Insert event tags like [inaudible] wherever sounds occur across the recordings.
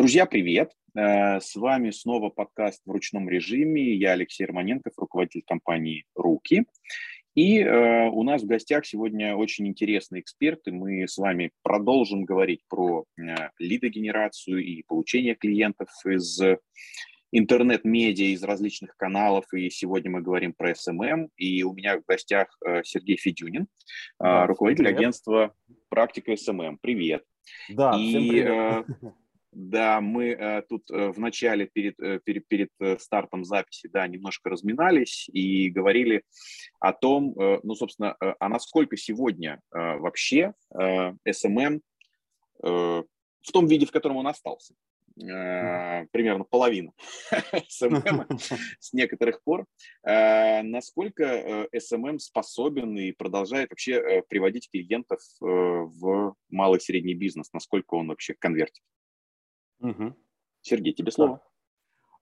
Друзья, привет! Э, с вами снова подкаст в ручном режиме. Я Алексей Романенков, руководитель компании «Руки». И э, у нас в гостях сегодня очень интересные эксперты. Мы с вами продолжим говорить про э, лидогенерацию и получение клиентов из интернет-медиа, из различных каналов. И сегодня мы говорим про SMM. И у меня в гостях Сергей Федюнин, руководитель агентства «Практика SMM». Привет! Да, и, всем привет. [laughs] Да, мы э, тут э, в начале перед, э, перед, перед э, стартом записи, да, немножко разминались и говорили о том, э, ну, собственно, э, а насколько сегодня э, вообще э, SMM э, в том виде, в котором он остался. Э, примерно половина [laughs] SMM [laughs] с некоторых пор. Э, насколько э, SMM способен и продолжает вообще э, приводить клиентов в малый и средний бизнес? Насколько он вообще конвертит? Угу. Сергей, тебе слово.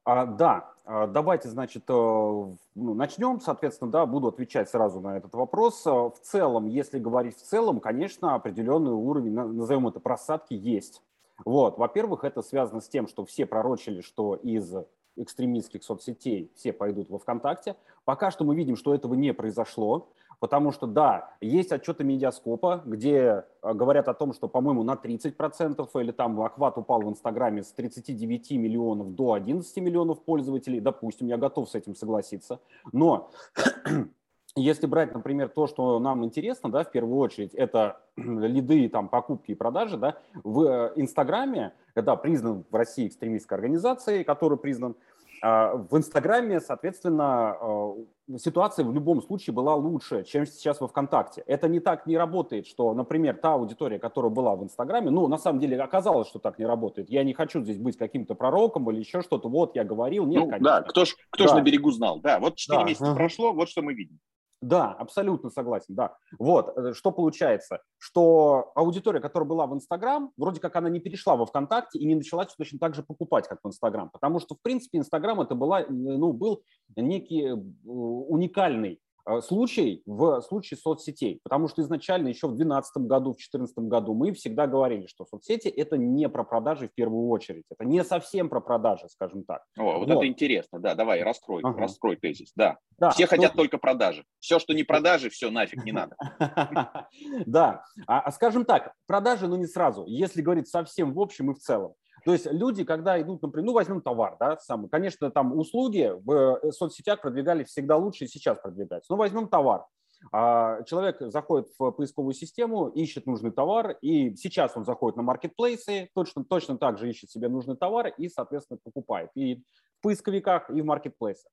А, да, а, давайте, значит, э, ну, начнем, соответственно, да, буду отвечать сразу на этот вопрос. Э, в целом, если говорить в целом, конечно, определенный уровень, назовем это просадки, есть. Вот, во-первых, это связано с тем, что все пророчили, что из экстремистских соцсетей все пойдут во ВКонтакте. Пока что мы видим, что этого не произошло. Потому что, да, есть отчеты медиаскопа, где э, говорят о том, что, по-моему, на 30% или там охват упал в Инстаграме с 39 миллионов до 11 миллионов пользователей. Допустим, я готов с этим согласиться. Но [clears throat] если брать, например, то, что нам интересно, да, в первую очередь, это [clears throat] лиды, там, покупки и продажи, да, в э, Инстаграме, когда признан в России экстремистской организацией, который признан, а, в Инстаграме, соответственно, а, ситуация в любом случае была лучше, чем сейчас во ВКонтакте. Это не так не работает, что, например, та аудитория, которая была в Инстаграме, ну, на самом деле оказалось, что так не работает. Я не хочу здесь быть каким-то пророком или еще что-то. Вот, я говорил. Нет, ну, конечно. Да, кто ж, кто да. ж на берегу знал. Да, вот 4 да. месяца прошло, вот что мы видим. Да, абсолютно согласен, да. Вот, э, что получается, что аудитория, которая была в Инстаграм, вроде как она не перешла во ВКонтакте и не начала точно так же покупать, как в Инстаграм, потому что, в принципе, Инстаграм это была, ну, был некий э, уникальный случай в случае соцсетей, потому что изначально еще в 2012 году, в 2014 году мы всегда говорили, что соцсети это не про продажи в первую очередь, это не совсем про продажи, скажем так. О, вот, вот. это интересно, да, давай, раскрой, ага. раскрой тезис, да. да все хотят только продажи, все, что не продажи, все нафиг не надо. [laughs] Да, а, а скажем так, продажи, но ну, не сразу, если говорить совсем в общем и в целом. То есть люди, когда идут, например, ну возьмем товар, да, сам, конечно, там услуги в э, соцсетях продвигали всегда лучше и сейчас продвигаются. Но возьмем товар. А, человек заходит в поисковую систему, ищет нужный товар, и сейчас он заходит на маркетплейсы, точно, точно так же ищет себе нужный товар и, соответственно, покупает и в поисковиках, и в маркетплейсах.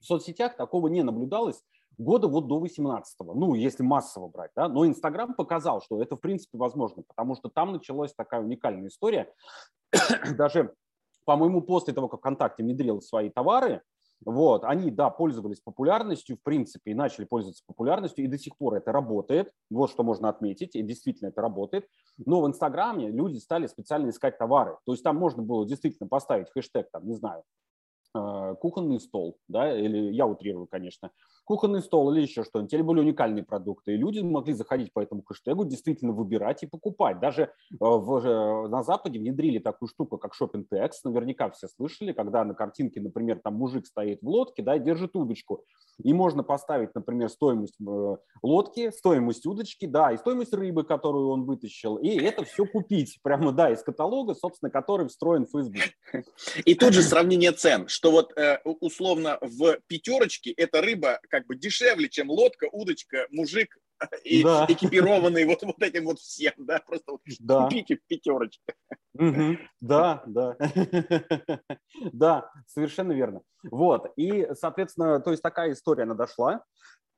В соцсетях такого не наблюдалось года вот до 18-го, ну, если массово брать, да, но Инстаграм показал, что это, в принципе, возможно, потому что там началась такая уникальная история, [coughs] даже, по-моему, после того, как ВКонтакте внедрил свои товары, вот, они, да, пользовались популярностью, в принципе, и начали пользоваться популярностью, и до сих пор это работает, вот что можно отметить, и действительно это работает, но в Инстаграме люди стали специально искать товары, то есть там можно было действительно поставить хэштег, там, не знаю, э, кухонный стол, да, или я утрирую, конечно, кухонный стол или еще что-нибудь, или были уникальные продукты. И люди могли заходить по этому хэштегу, действительно выбирать и покупать. Даже э, в, э, на Западе внедрили такую штуку, как Shopping Text. Наверняка все слышали, когда на картинке, например, там мужик стоит в лодке, да, и держит удочку. И можно поставить, например, стоимость э, лодки, стоимость удочки, да, и стоимость рыбы, которую он вытащил. И это все купить прямо, да, из каталога, собственно, который встроен в Facebook. И тут же сравнение цен, что вот условно в пятерочке эта рыба как бы дешевле, чем лодка, удочка, мужик [laughs] и да. экипированный вот, вот этим вот всем, да, просто вот да. купите в пятерочке. Угу. Да, да. [laughs] да, совершенно верно. Вот, и, соответственно, то есть такая история, она дошла.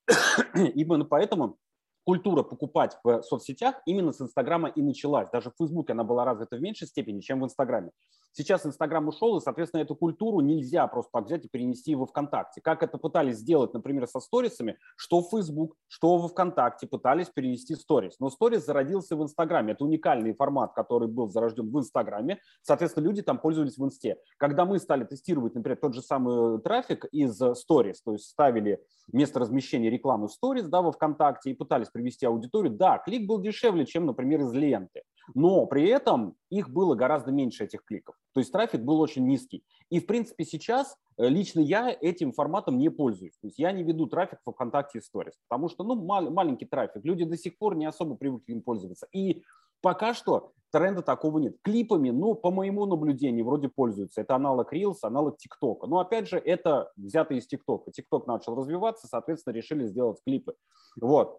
[coughs] Именно поэтому культура покупать в соцсетях именно с Инстаграма и началась. Даже в Фейсбуке она была развита в меньшей степени, чем в Инстаграме. Сейчас Инстаграм ушел, и, соответственно, эту культуру нельзя просто так взять и перенести во ВКонтакте. Как это пытались сделать, например, со сторисами, что в Facebook, что во ВКонтакте пытались перенести сторис. Но сторис зародился в Инстаграме. Это уникальный формат, который был зарожден в Инстаграме. Соответственно, люди там пользовались в Инсте. Когда мы стали тестировать, например, тот же самый трафик из сторис, то есть ставили место размещения рекламы в сторис да, во ВКонтакте и пытались привести аудиторию, да, клик был дешевле, чем, например, из ленты. Но при этом их было гораздо меньше, этих кликов. То есть трафик был очень низкий. И, в принципе, сейчас э, лично я этим форматом не пользуюсь. То есть я не веду трафик в ВКонтакте и Stories, потому что, ну, мал- маленький трафик. Люди до сих пор не особо привыкли им пользоваться. И пока что тренда такого нет. Клипами, ну, по моему наблюдению, вроде пользуются. Это аналог Reels, аналог ТикТока. Но, опять же, это взято из ТикТока. ТикТок начал развиваться, соответственно, решили сделать клипы. Вот.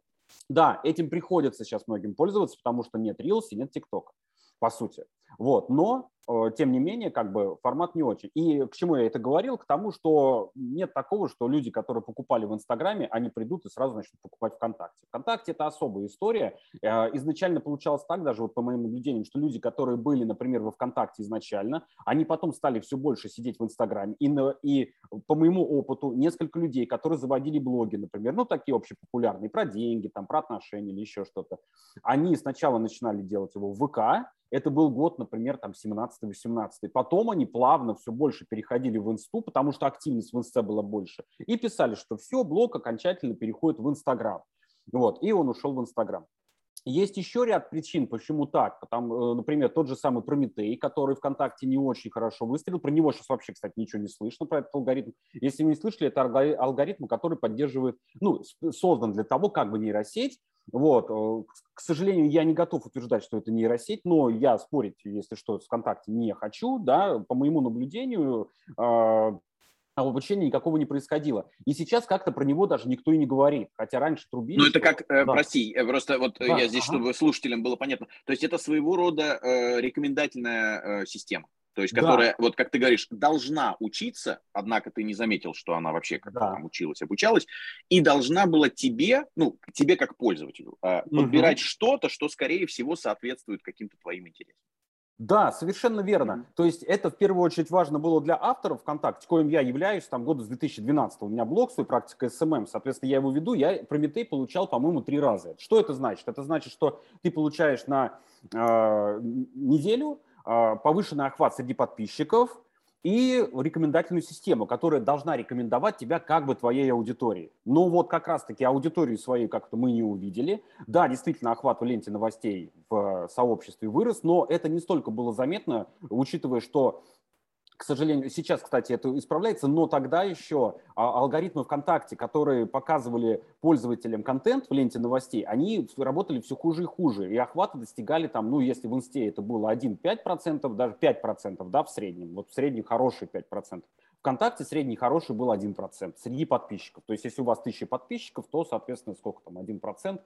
Да, этим приходится сейчас многим пользоваться, потому что нет Reels и нет ТикТока, по сути. Вот. Но тем не менее, как бы формат не очень. И к чему я это говорил? К тому, что нет такого, что люди, которые покупали в Инстаграме, они придут и сразу начнут покупать ВКонтакте. ВКонтакте – это особая история. Э, изначально получалось так, даже вот по моим наблюдениям, что люди, которые были, например, во ВКонтакте изначально, они потом стали все больше сидеть в Инстаграме. И, на, и по моему опыту, несколько людей, которые заводили блоги, например, ну, такие общепопулярные, про деньги, там, про отношения или еще что-то, они сначала начинали делать его в ВК, это был год, например, там 17-18. Потом они плавно все больше переходили в инсту, потому что активность в инсте была больше. И писали, что все, блог окончательно переходит в Инстаграм. Вот, и он ушел в Инстаграм. Есть еще ряд причин, почему так. Потому, э, например, тот же самый Прометей, который ВКонтакте не очень хорошо выстрелил. Про него сейчас вообще, кстати, ничего не слышно, про этот алгоритм. Если вы не слышали, это алгоритм, который поддерживает, ну, создан для того, как бы нейросеть вот. Э, к сожалению, я не готов утверждать, что это нейросеть, но я спорить, если что, с ВКонтакте не хочу. Да? По моему наблюдению, а, обучения никакого не происходило. И сейчас как-то про него даже никто и не говорит, хотя раньше трубили. Ну это как, э, да. прости, э, просто вот да, я здесь, ага. чтобы слушателям было понятно, то есть это своего рода э, рекомендательная э, система. То есть, которая, да. вот как ты говоришь, должна учиться, однако ты не заметил, что она вообще как да. там училась, обучалась, и должна была тебе, ну, тебе как пользователю, э, подбирать угу. что-то, что, скорее всего, соответствует каким-то твоим интересам. Да, совершенно верно. То есть это в первую очередь важно было для авторов ВКонтакте, коим я являюсь, там года с 2012 у меня блог свой, практика SMM, соответственно, я его веду, я Прометей получал, по-моему, три раза. Что это значит? Это значит, что ты получаешь на э, неделю а, повышенный охват среди подписчиков и рекомендательную систему, которая должна рекомендовать тебя как бы твоей аудитории. Но вот как раз-таки аудиторию своей как-то мы не увидели. Да, действительно, охват в ленте новостей в сообществе вырос, но это не столько было заметно, учитывая, что к сожалению, сейчас, кстати, это исправляется, но тогда еще а, алгоритмы ВКонтакте, которые показывали пользователям контент в ленте новостей, они работали все хуже и хуже, и охваты достигали там, ну, если в инсте это было 1-5%, даже 5%, да, в среднем, вот в среднем хороший 5%. ВКонтакте средний хороший был 1% среди подписчиков. То есть если у вас 1000 подписчиков, то, соответственно, сколько там, 1%, а,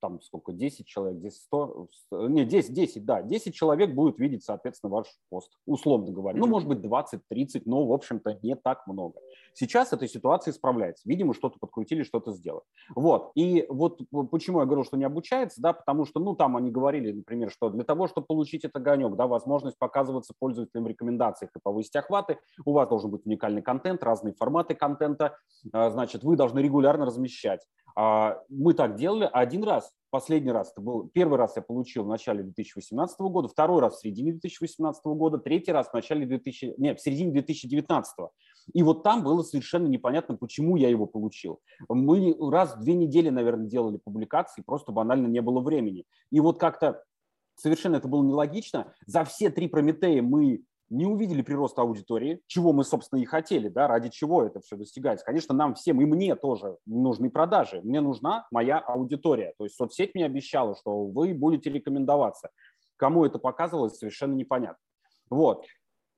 там сколько, 10 человек, 10, 100, не, 10, 10, да, 10 человек будет видеть, соответственно, ваш пост, условно говоря. Ну, может быть, 20, 30, но, в общем-то, не так много. Сейчас эта ситуация исправляется. Видимо, что-то подкрутили, что-то сделали. Вот. И вот почему я говорю, что не обучается, да, потому что, ну, там они говорили, например, что для того, чтобы получить этот огонек, да, возможность показываться пользователям в рекомендациях и повысить охваты, у вас должен быть уникальный контент, разные форматы контента, а, значит, вы должны регулярно размещать. А, мы так делали один раз, последний раз, это был первый раз я получил в начале 2018 года, второй раз в середине 2018 года, третий раз в начале 2000, нет, в середине 2019. И вот там было совершенно непонятно, почему я его получил. Мы раз в две недели, наверное, делали публикации, просто банально не было времени. И вот как-то совершенно это было нелогично. За все три Прометея мы не увидели прирост аудитории, чего мы, собственно, и хотели, да, ради чего это все достигается. Конечно, нам всем, и мне тоже нужны продажи. Мне нужна моя аудитория. То есть соцсеть мне обещала, что вы будете рекомендоваться. Кому это показывалось, совершенно непонятно. Вот.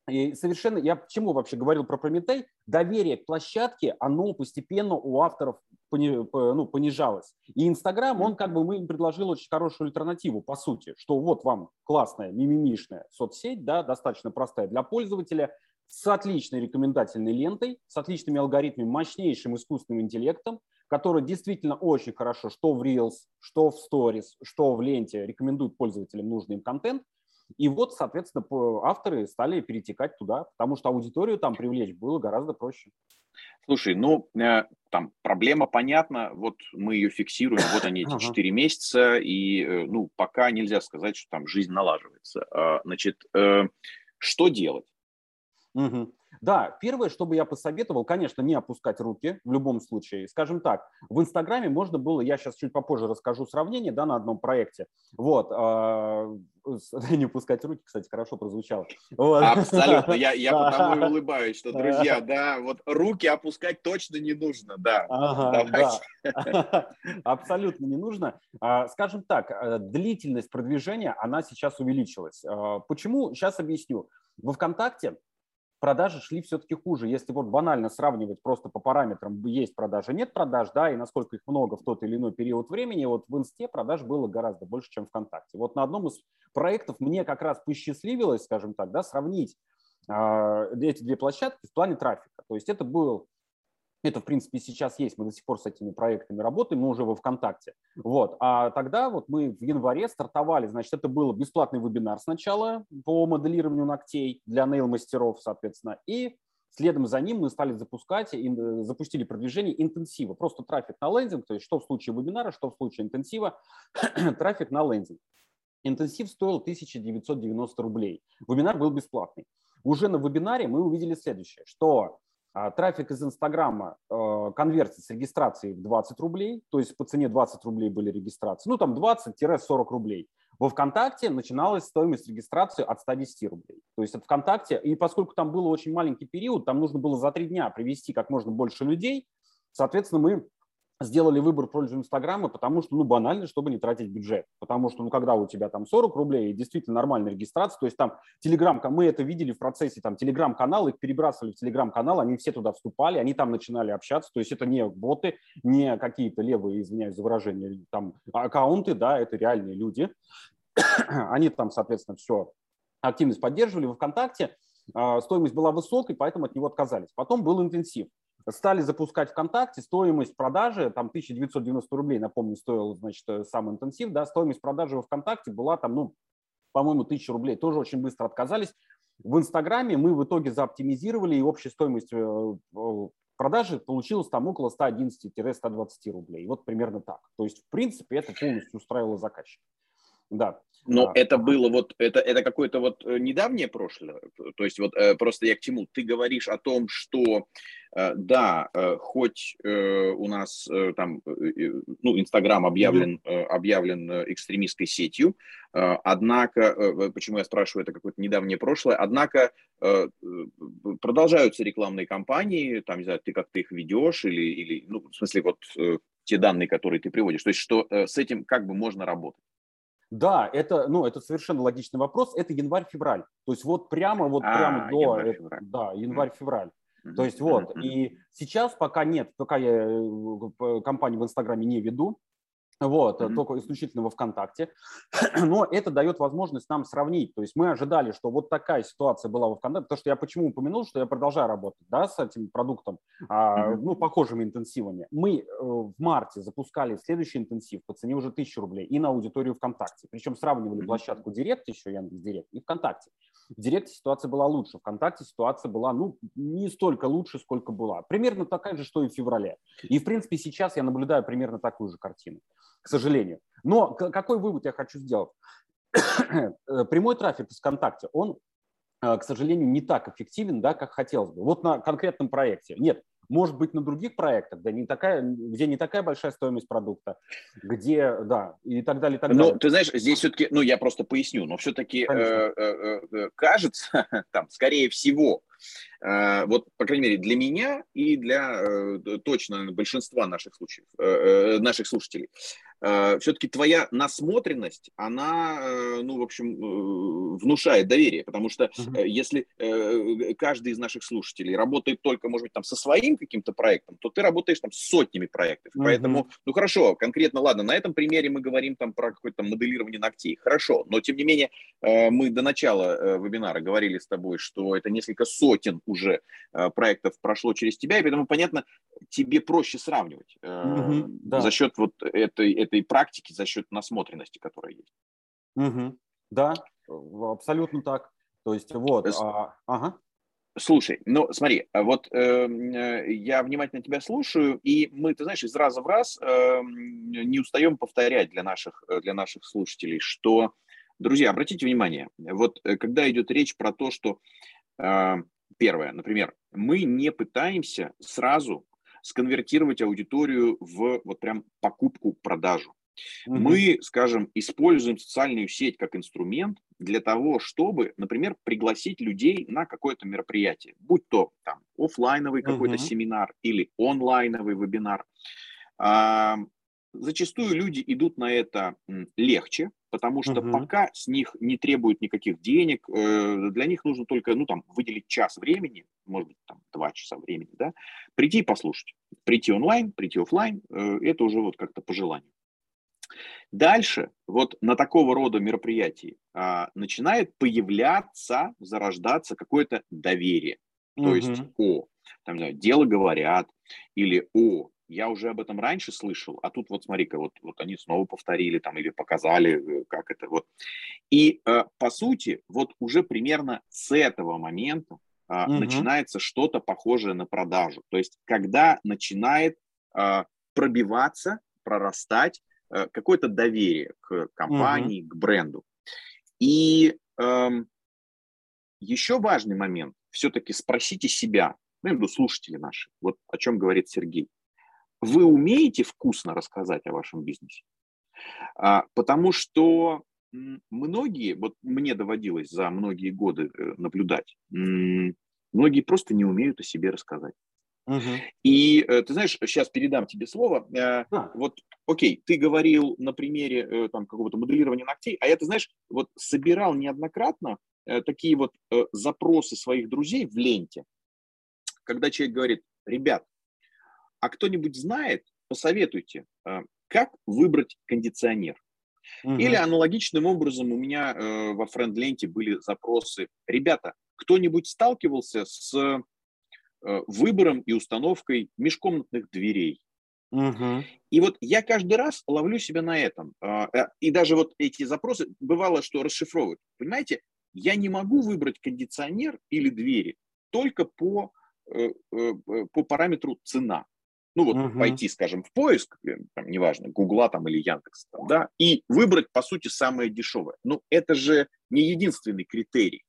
И совершенно, я почему вообще говорил про Прометей? Доверие к площадке, оно постепенно у авторов ну, понижалось. И Инстаграм, он как бы мы предложил очень хорошую альтернативу, по сути, что вот вам классная, мимимишная соцсеть, да, достаточно простая для пользователя, с отличной рекомендательной лентой, с отличными алгоритмами, мощнейшим искусственным интеллектом, который действительно очень хорошо что в Reels, что в Stories, что в ленте рекомендует пользователям нужный им контент, и вот, соответственно, авторы стали перетекать туда, потому что аудиторию там привлечь было гораздо проще. Слушай, ну, э, там проблема понятна, вот мы ее фиксируем, вот они эти четыре месяца, и, э, ну, пока нельзя сказать, что там жизнь налаживается. А, значит, э, что делать? Угу. Да, первое, что бы я посоветовал, конечно, не опускать руки в любом случае. Скажем так, в Инстаграме можно было, я сейчас чуть попозже расскажу сравнение да, на одном проекте. Вот, а, [laughs] не пускать руки, кстати, хорошо прозвучало. Вот. Абсолютно, я, я потому и улыбаюсь, что, друзья, [laughs] да, вот руки опускать точно не нужно, да. Ага, да. [laughs] Абсолютно не нужно. А, скажем так, э, длительность продвижения, она сейчас увеличилась. А, почему? Сейчас объясню. Во ВКонтакте продажи шли все-таки хуже. Если вот банально сравнивать просто по параметрам, есть продажи, нет продаж, да, и насколько их много в тот или иной период времени, вот в Инсте продаж было гораздо больше, чем ВКонтакте. Вот на одном из проектов мне как раз посчастливилось, скажем так, да, сравнить э, эти две площадки в плане трафика. То есть это был это, в принципе, сейчас есть, мы до сих пор с этими проектами работаем, мы уже во ВКонтакте. Вот. А тогда вот мы в январе стартовали, значит, это был бесплатный вебинар сначала по моделированию ногтей для нейл-мастеров, соответственно, и следом за ним мы стали запускать, и запустили продвижение интенсива, просто трафик на лендинг, то есть что в случае вебинара, что в случае интенсива, [clears throat] трафик на лендинг. Интенсив стоил 1990 рублей, вебинар был бесплатный. Уже на вебинаре мы увидели следующее, что а трафик из Инстаграма э, конвертит с регистрацией в 20 рублей, то есть по цене 20 рублей были регистрации, ну там 20-40 рублей. Во ВКонтакте начиналась стоимость регистрации от 110 рублей. То есть от ВКонтакте, и поскольку там был очень маленький период, там нужно было за три дня привести как можно больше людей, соответственно, мы сделали выбор в пользу Инстаграма, потому что, ну, банально, чтобы не тратить бюджет. Потому что, ну, когда у тебя там 40 рублей, и действительно нормальная регистрация, то есть там Телеграм, мы это видели в процессе, там Телеграм-канал, их перебрасывали в Телеграм-канал, они все туда вступали, они там начинали общаться, то есть это не боты, не какие-то левые, извиняюсь за выражение, там аккаунты, да, это реальные люди. [coughs] они там, соответственно, все активность поддерживали в ВКонтакте, а, стоимость была высокой, поэтому от него отказались. Потом был интенсив стали запускать ВКонтакте, стоимость продажи, там 1990 рублей, напомню, стоил, значит, э, сам интенсив, да, стоимость продажи во ВКонтакте была там, ну, по-моему, 1000 рублей, тоже очень быстро отказались. В Инстаграме мы в итоге заоптимизировали, и общая стоимость э, продажи получилась там около 111-120 рублей. Вот примерно так. То есть, в принципе, это полностью устраивало заказчика. Да. Но а, это было вот, это, это какое-то вот э, недавнее прошлое. То есть вот просто я к чему? Ты говоришь о том, что Э, да, э, хоть э, у нас там, ну, Инстаграм объявлен, объявлен экстремистской сетью, однако, почему я спрашиваю, это какое-то недавнее прошлое, однако продолжаются рекламные кампании, там, не знаю, ты как ты их ведешь, или, или ну, в смысле, вот те данные, которые ты приводишь, то есть что с этим как бы можно работать? Да, это, ну, это совершенно логичный вопрос. Это январь-февраль. То есть вот прямо, вот а, прямо до, январь-февраль. да, январь-февраль. То есть вот, и сейчас пока нет, пока я э, компанию в Инстаграме не веду, вот, mm-hmm. только исключительно во ВКонтакте. [clears throat] Но это дает возможность нам сравнить. То есть мы ожидали, что вот такая ситуация была во ВКонтакте, потому что я почему упомянул, что я продолжаю работать да, с этим продуктом, mm-hmm. ну, похожими интенсивами. Мы э, в марте запускали следующий интенсив по цене уже 1000 рублей и на аудиторию ВКонтакте. Причем сравнивали mm-hmm. площадку Директ еще, Яндекс Директ, и ВКонтакте. В Директе ситуация была лучше, ВКонтакте ситуация была, ну, не столько лучше, сколько была. Примерно такая же, что и в феврале. И, в принципе, сейчас я наблюдаю примерно такую же картину к сожалению. Но какой вывод я хочу сделать? Э, прямой трафик из ВКонтакте, он, э, к сожалению, не так эффективен, да, как хотелось бы. Вот на конкретном проекте. Нет, может быть, на других проектах, где не такая, где не такая большая стоимость продукта, где, да, и так далее, и так ну, далее. Ну, ты знаешь, здесь все-таки, ну, я просто поясню, но все-таки э, э, э, кажется, [laughs] там, скорее всего, Э, вот, по крайней мере, для меня и для э, точно большинства наших случаев, наших слушателей, все-таки твоя насмотренность, она, ну, в общем, внушает доверие, потому что uh-huh. если каждый из наших слушателей работает только, может быть, там со своим каким-то проектом, то ты работаешь там с сотнями проектов. Uh-huh. Поэтому, ну, хорошо, конкретно, ладно, на этом примере мы говорим там про какое-то моделирование ногтей, хорошо, но, тем не менее, мы до начала вебинара говорили с тобой, что это несколько сотен уже э, проектов прошло через тебя, и поэтому, понятно, тебе проще сравнивать да. за счет вот этой, этой практики, за счет насмотренности, которая есть. Угу, да, абсолютно так. То есть вот, а, ага. Слушай, ну смотри, вот эм, э, я внимательно тебя слушаю, и мы, ты знаешь, из раза в раз э, не устаем повторять для наших, э, для наших слушателей, что, друзья, обратите внимание, вот когда идет речь про то, что первое, например, мы не пытаемся сразу сконвертировать аудиторию в вот прям покупку-продажу. Угу. Мы, скажем, используем социальную сеть как инструмент для того, чтобы, например, пригласить людей на какое-то мероприятие, будь то там офлайновый какой-то угу. семинар или онлайновый вебинар. А, зачастую люди идут на это легче, потому что угу. пока с них не требуют никаких денег, э, для них нужно только, ну, там, выделить час времени, может быть, там, два часа времени, да, прийти и послушать. Прийти онлайн, прийти офлайн, э, это уже вот как-то по желанию. Дальше вот на такого рода мероприятии а, начинает появляться, зарождаться какое-то доверие. То угу. есть, о, там, не знаю, дело говорят, или о, я уже об этом раньше слышал, а тут вот смотри-ка, вот, вот они снова повторили там или показали, э, как это вот. И э, по сути, вот уже примерно с этого момента э, угу. начинается что-то похожее на продажу. То есть когда начинает э, пробиваться, прорастать э, какое-то доверие к компании, угу. к бренду. И э, еще важный момент, все-таки спросите себя, ну, я имею в виду слушатели наши, вот о чем говорит Сергей вы умеете вкусно рассказать о вашем бизнесе? А, потому что многие, вот мне доводилось за многие годы э, наблюдать, многие просто не умеют о себе рассказать. Угу. И э, ты знаешь, сейчас передам тебе слово. Э, а. Вот, окей, ты говорил на примере там какого-то моделирования ногтей, а я, ты знаешь, вот собирал неоднократно такие вот запросы своих друзей в ленте, когда человек говорит, ребят, а кто-нибудь знает, посоветуйте, а, как выбрать кондиционер. Угу. Или аналогичным образом у меня э, во френд-ленте были запросы. Ребята, кто-нибудь сталкивался с э, выбором и установкой межкомнатных дверей? Угу. И вот я каждый раз ловлю себя на этом. Э, и даже вот эти запросы бывало, что расшифровывают. Понимаете, я не могу выбрать кондиционер или двери только по, э, э, по параметру цена. Ну вот угу. пойти, скажем, в поиск, э, там, неважно, Гугла там или Яндекса, там, да, и выбрать, по сути, самое дешевое. Ну, это же не единственный критерий.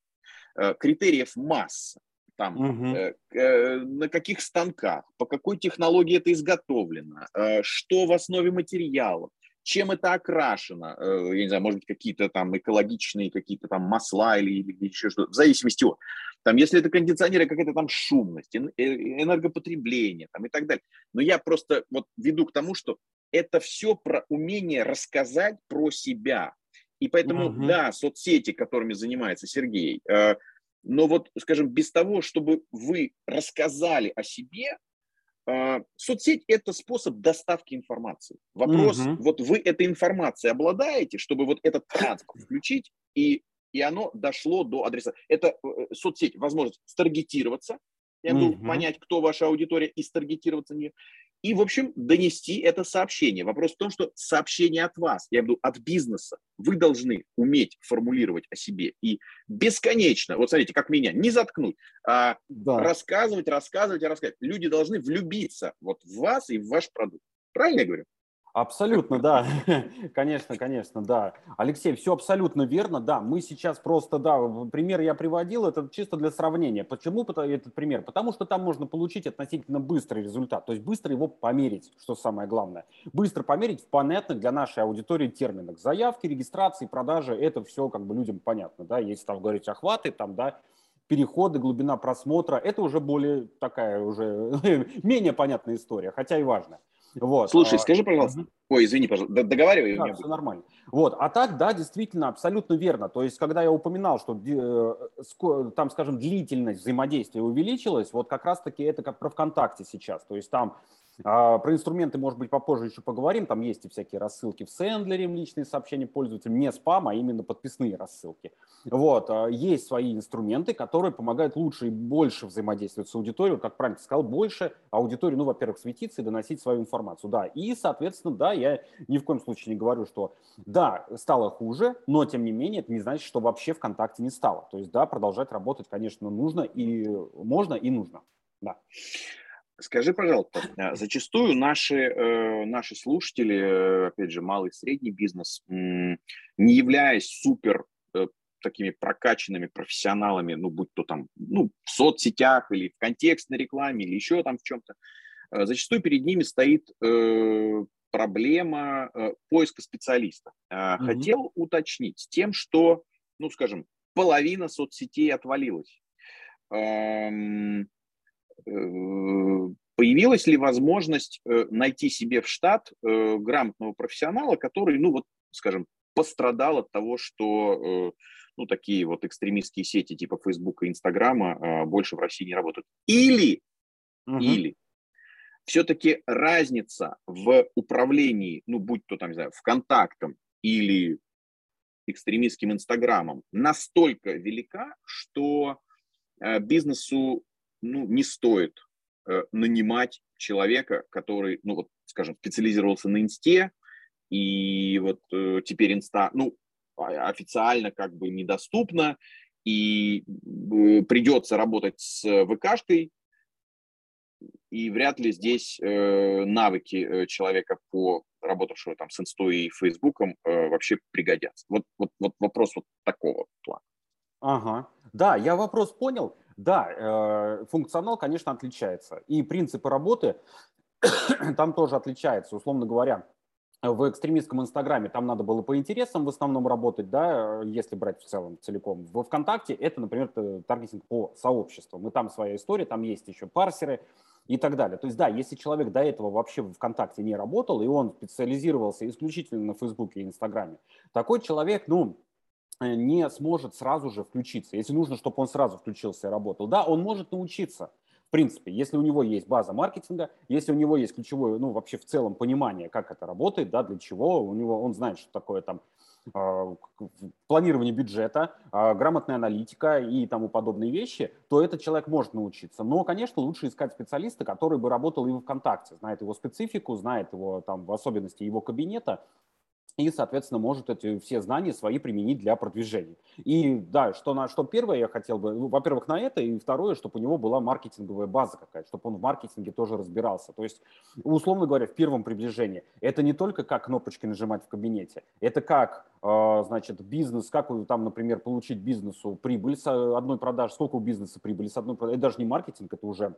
Э, критериев масса. Там, угу. э, э, на каких станках, по какой технологии это изготовлено, э, что в основе материалов, чем это окрашено, э, я не знаю, может быть, какие-то там экологичные какие-то там масла или, или еще что-то, в зависимости от. Там, если это кондиционеры, какая-то там шумность, э, энергопотребление там, и так далее. Но я просто вот веду к тому, что это все про умение рассказать про себя. И поэтому, угу. да, соцсети, которыми занимается Сергей, э, но вот, скажем, без того, чтобы вы рассказали о себе, соцсеть – это способ доставки информации. Вопрос, угу. вот вы этой информацией обладаете, чтобы вот этот транспорт [clears throat] включить и и оно дошло до адреса. Это э, соцсеть, возможность старгетироваться, я буду угу. понять, кто ваша аудитория, и старгетироваться не. И, в общем, донести это сообщение. Вопрос в том, что сообщение от вас, я буду от бизнеса, вы должны уметь формулировать о себе и бесконечно, вот смотрите, как меня, не заткнуть, а да. рассказывать, рассказывать и рассказывать. Люди должны влюбиться вот в вас и в ваш продукт. Правильно я говорю? Абсолютно, да. [laughs] Конечно, конечно, да. Алексей, все абсолютно верно, да. Мы сейчас просто, да, пример я приводил, это чисто для сравнения. Почему этот пример? Потому что там можно получить относительно быстрый результат, то есть быстро его померить, что самое главное. Быстро померить в понятных для нашей аудитории терминах. Заявки, регистрации, продажи, это все как бы людям понятно, да. Если там говорить охваты, там, да, переходы, глубина просмотра, это уже более такая, уже [laughs] менее понятная история, хотя и важная. Вот. Слушай, а, скажи, пожалуйста. Угу. Ой, извини, пожалуйста, договаривай. Да, все нормально. Вот, а так, да, действительно, абсолютно верно. То есть, когда я упоминал, что э, там, скажем, длительность взаимодействия увеличилась, вот как раз-таки это как про ВКонтакте сейчас. То есть там про инструменты, может быть, попозже еще поговорим. Там есть и всякие рассылки в Сендлере, личные сообщения пользователям, не спам, а именно подписные рассылки. Вот. А, есть свои инструменты, которые помогают лучше и больше взаимодействовать с аудиторией. Как правильно ты сказал, больше аудитории, ну, во-первых, светиться и доносить свою информацию. Да, и, соответственно, да, я ни в коем случае не говорю, что да, стало хуже, но, тем не менее, это не значит, что вообще ВКонтакте не стало. То есть, да, продолжать работать, конечно, нужно и можно, и нужно. Да. Скажи, пожалуйста, а, зачастую наши, э, наши слушатели, э, опять же, малый и средний бизнес, не являясь супер э, такими прокачанными профессионалами, ну, будь то там, ну, в соцсетях или в контекстной рекламе или еще там в чем-то, зачастую перед ними стоит проблема поиска специалиста. Mm-hmm. Хотел уточнить тем, что, ну, скажем, половина соцсетей отвалилась. Э, появилась ли возможность э, найти себе в штат э, грамотного профессионала, который, ну, вот, скажем, пострадал от того, что ну, такие вот экстремистские сети типа Facebook и Инстаграма больше в России не работают. Или, угу. или все-таки разница в управлении, ну, будь то там, не знаю, ВКонтактом или экстремистским Инстаграмом, настолько велика, что бизнесу ну, не стоит э, нанимать человека, который, ну, вот, скажем, специализировался на Инсте, и вот э, теперь Инста, ну, а, официально как бы недоступна, и э, придется работать с ВКшкой, и вряд ли здесь э, навыки э, человека по работавшего там с инстой и фейсбуком э, вообще пригодятся. Вот, вот, вот вопрос вот такого плана. Ага, да, я вопрос понял. Да, э, функционал, конечно, отличается. И принципы работы [coughs] там тоже отличаются, условно говоря в экстремистском Инстаграме там надо было по интересам в основном работать, да, если брать в целом целиком. Во ВКонтакте это, например, таргетинг по сообществам. И там своя история, там есть еще парсеры и так далее. То есть, да, если человек до этого вообще в ВКонтакте не работал, и он специализировался исключительно на Фейсбуке и Инстаграме, такой человек, ну, не сможет сразу же включиться. Если нужно, чтобы он сразу включился и работал, да, он может научиться, принципе, если у него есть база маркетинга, если у него есть ключевое, ну, вообще в целом понимание, как это работает, да, для чего, у него, он знает, что такое там а, планирование бюджета, а, грамотная аналитика и тому подобные вещи, то этот человек может научиться. Но, конечно, лучше искать специалиста, который бы работал и в ВКонтакте, знает его специфику, знает его там в особенности его кабинета, и, соответственно, может эти все знания свои применить для продвижения. И да, что, на, что первое я хотел бы, ну, во-первых, на это, и второе, чтобы у него была маркетинговая база какая-то, чтобы он в маркетинге тоже разбирался. То есть, условно говоря, в первом приближении это не только как кнопочки нажимать в кабинете, это как, э, значит, бизнес, как там, например, получить бизнесу прибыль с одной продажи, сколько у бизнеса прибыли с одной продажи, это даже не маркетинг, это уже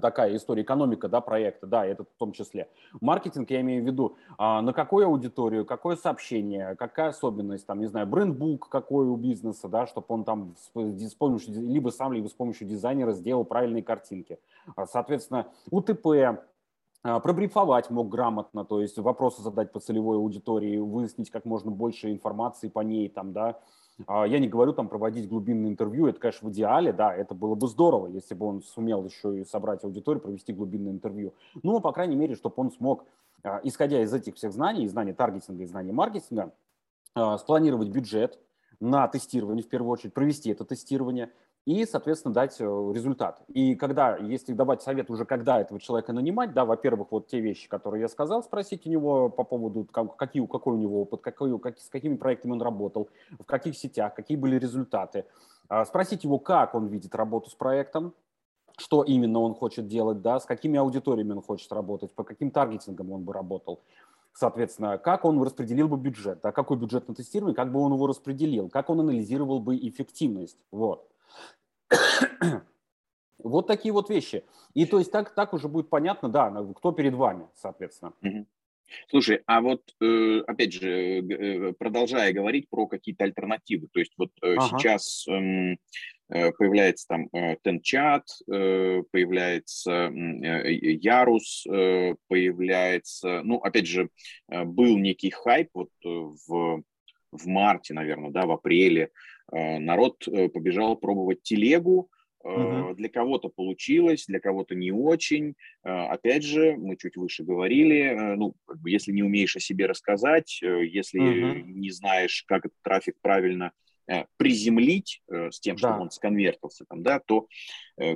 такая история, экономика да, проекта, да, это в том числе. Маркетинг я имею в виду, а, на какую аудиторию, какое сообщение, какая особенность, там, не знаю, брендбук какой у бизнеса, да, чтобы он там с, помощью, либо сам, либо с помощью дизайнера сделал правильные картинки. А, соответственно, УТП, а, пробрифовать мог грамотно, то есть вопросы задать по целевой аудитории, выяснить как можно больше информации по ней, там, да, я не говорю там проводить глубинное интервью, это, конечно, в идеале, да, это было бы здорово, если бы он сумел еще и собрать аудиторию, провести глубинное интервью. Ну, по крайней мере, чтобы он смог, а, исходя из этих всех знаний, знаний таргетинга и знаний маркетинга, а, спланировать бюджет на тестирование в первую очередь, провести это тестирование, и, соответственно, дать э, результат. И когда, если давать совет уже, когда этого человека нанимать, да, во-первых, вот те вещи, которые я сказал, спросить у него по поводу, какие, какой у него опыт, какой, как, с какими проектами он работал, в каких сетях, какие были результаты. А, спросить его, как он видит работу с проектом, что именно он хочет делать, да, с какими аудиториями он хочет работать, по каким таргетингам он бы работал. Соответственно, как он распределил бы бюджет, да, какой бюджет на тестирование, как бы он его распределил, как он анализировал бы эффективность. Вот. [coughs] Вот такие вот вещи. И то есть так, так уже будет понятно, да, кто перед вами, соответственно. Слушай, а вот э, опять же, э, продолжая говорить про какие-то альтернативы, то есть вот э, ага. сейчас эм, появляется там Тенчат, появляется Ярус, появляется, ну, опять же, был некий хайп вот в, в марте, наверное, да, в апреле, народ э, побежал пробовать телегу, Uh-huh. Для кого-то получилось, для кого-то не очень. Опять же, мы чуть выше говорили, ну, как бы, если не умеешь о себе рассказать, если uh-huh. не знаешь, как этот трафик правильно приземлить с тем, чтобы да. он сконвертился, там, да, то,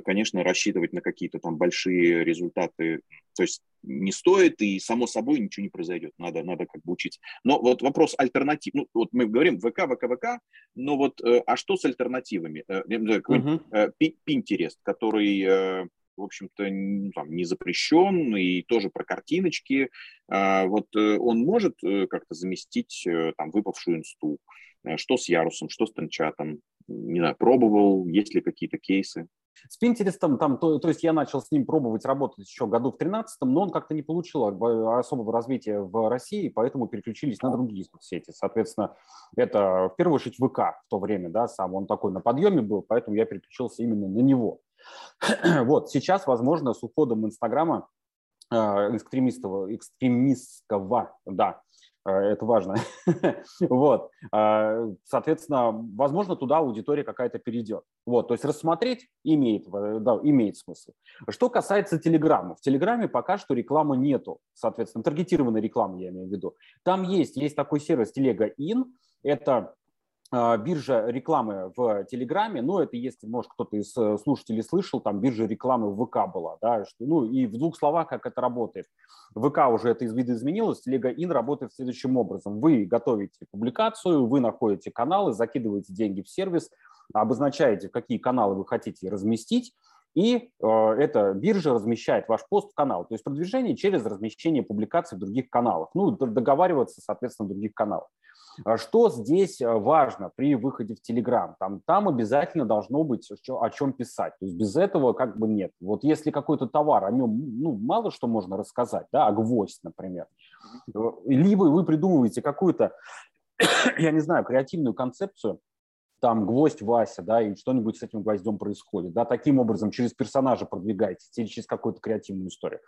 конечно, рассчитывать на какие-то там большие результаты, то есть не стоит, и само собой ничего не произойдет. Надо, надо как бы учиться. Но вот вопрос альтернатив. Ну, вот мы говорим ВК, ВК, ВК, но вот э, а что с альтернативами? Pinterest, который э, в общем-то, там, не запрещен, и тоже про картиночки. А, вот он может как-то заместить там выпавшую инсту. Что с Ярусом, что с Тенчатом? Не знаю, пробовал, есть ли какие-то кейсы? С Pinterest, там, то, то есть я начал с ним пробовать работать еще году в 13 но он как-то не получил особого развития в России, поэтому переключились на другие соцсети. Соответственно, это в первую очередь ВК в то время, да, сам он такой на подъеме был, поэтому я переключился именно на него. [clears throat] Вот, сейчас, возможно, с уходом Инстаграма э, экстремистского, экстремистского, да, Э, это важно. [laughs] вот. А, соответственно, возможно, туда аудитория какая-то перейдет. Вот. То есть рассмотреть имеет, э, да, имеет смысл. Что касается Телеграма. В Телеграме пока что рекламы нету. Соответственно, таргетированной рекламы я имею в виду. Там есть, есть такой сервис Телега Ин. Это а, биржа рекламы в Телеграме, ну, это если, может, кто-то из э, слушателей слышал, там биржа рекламы в ВК была, да, что, ну, и в двух словах, как это работает. ВК уже это из вида изменилось, Телега Ин работает следующим образом. Вы готовите публикацию, вы находите каналы, закидываете деньги в сервис, обозначаете, какие каналы вы хотите разместить, и э, эта биржа размещает ваш пост в канал. То есть продвижение через размещение публикаций в других каналах. Ну, договариваться, соответственно, в других каналах. А что здесь э, важно при выходе в Телеграм? Там, там обязательно должно быть о чем писать. То есть без этого как бы нет. Вот если какой-то товар, о нем ну, мало что можно рассказать, да, а гвоздь, например. Э, либо вы придумываете какую-то, [coughs] я не знаю, креативную концепцию, там гвоздь Вася, да, и что-нибудь с этим гвоздем происходит, да, таким образом через персонажа продвигаете или через какую-то креативную историю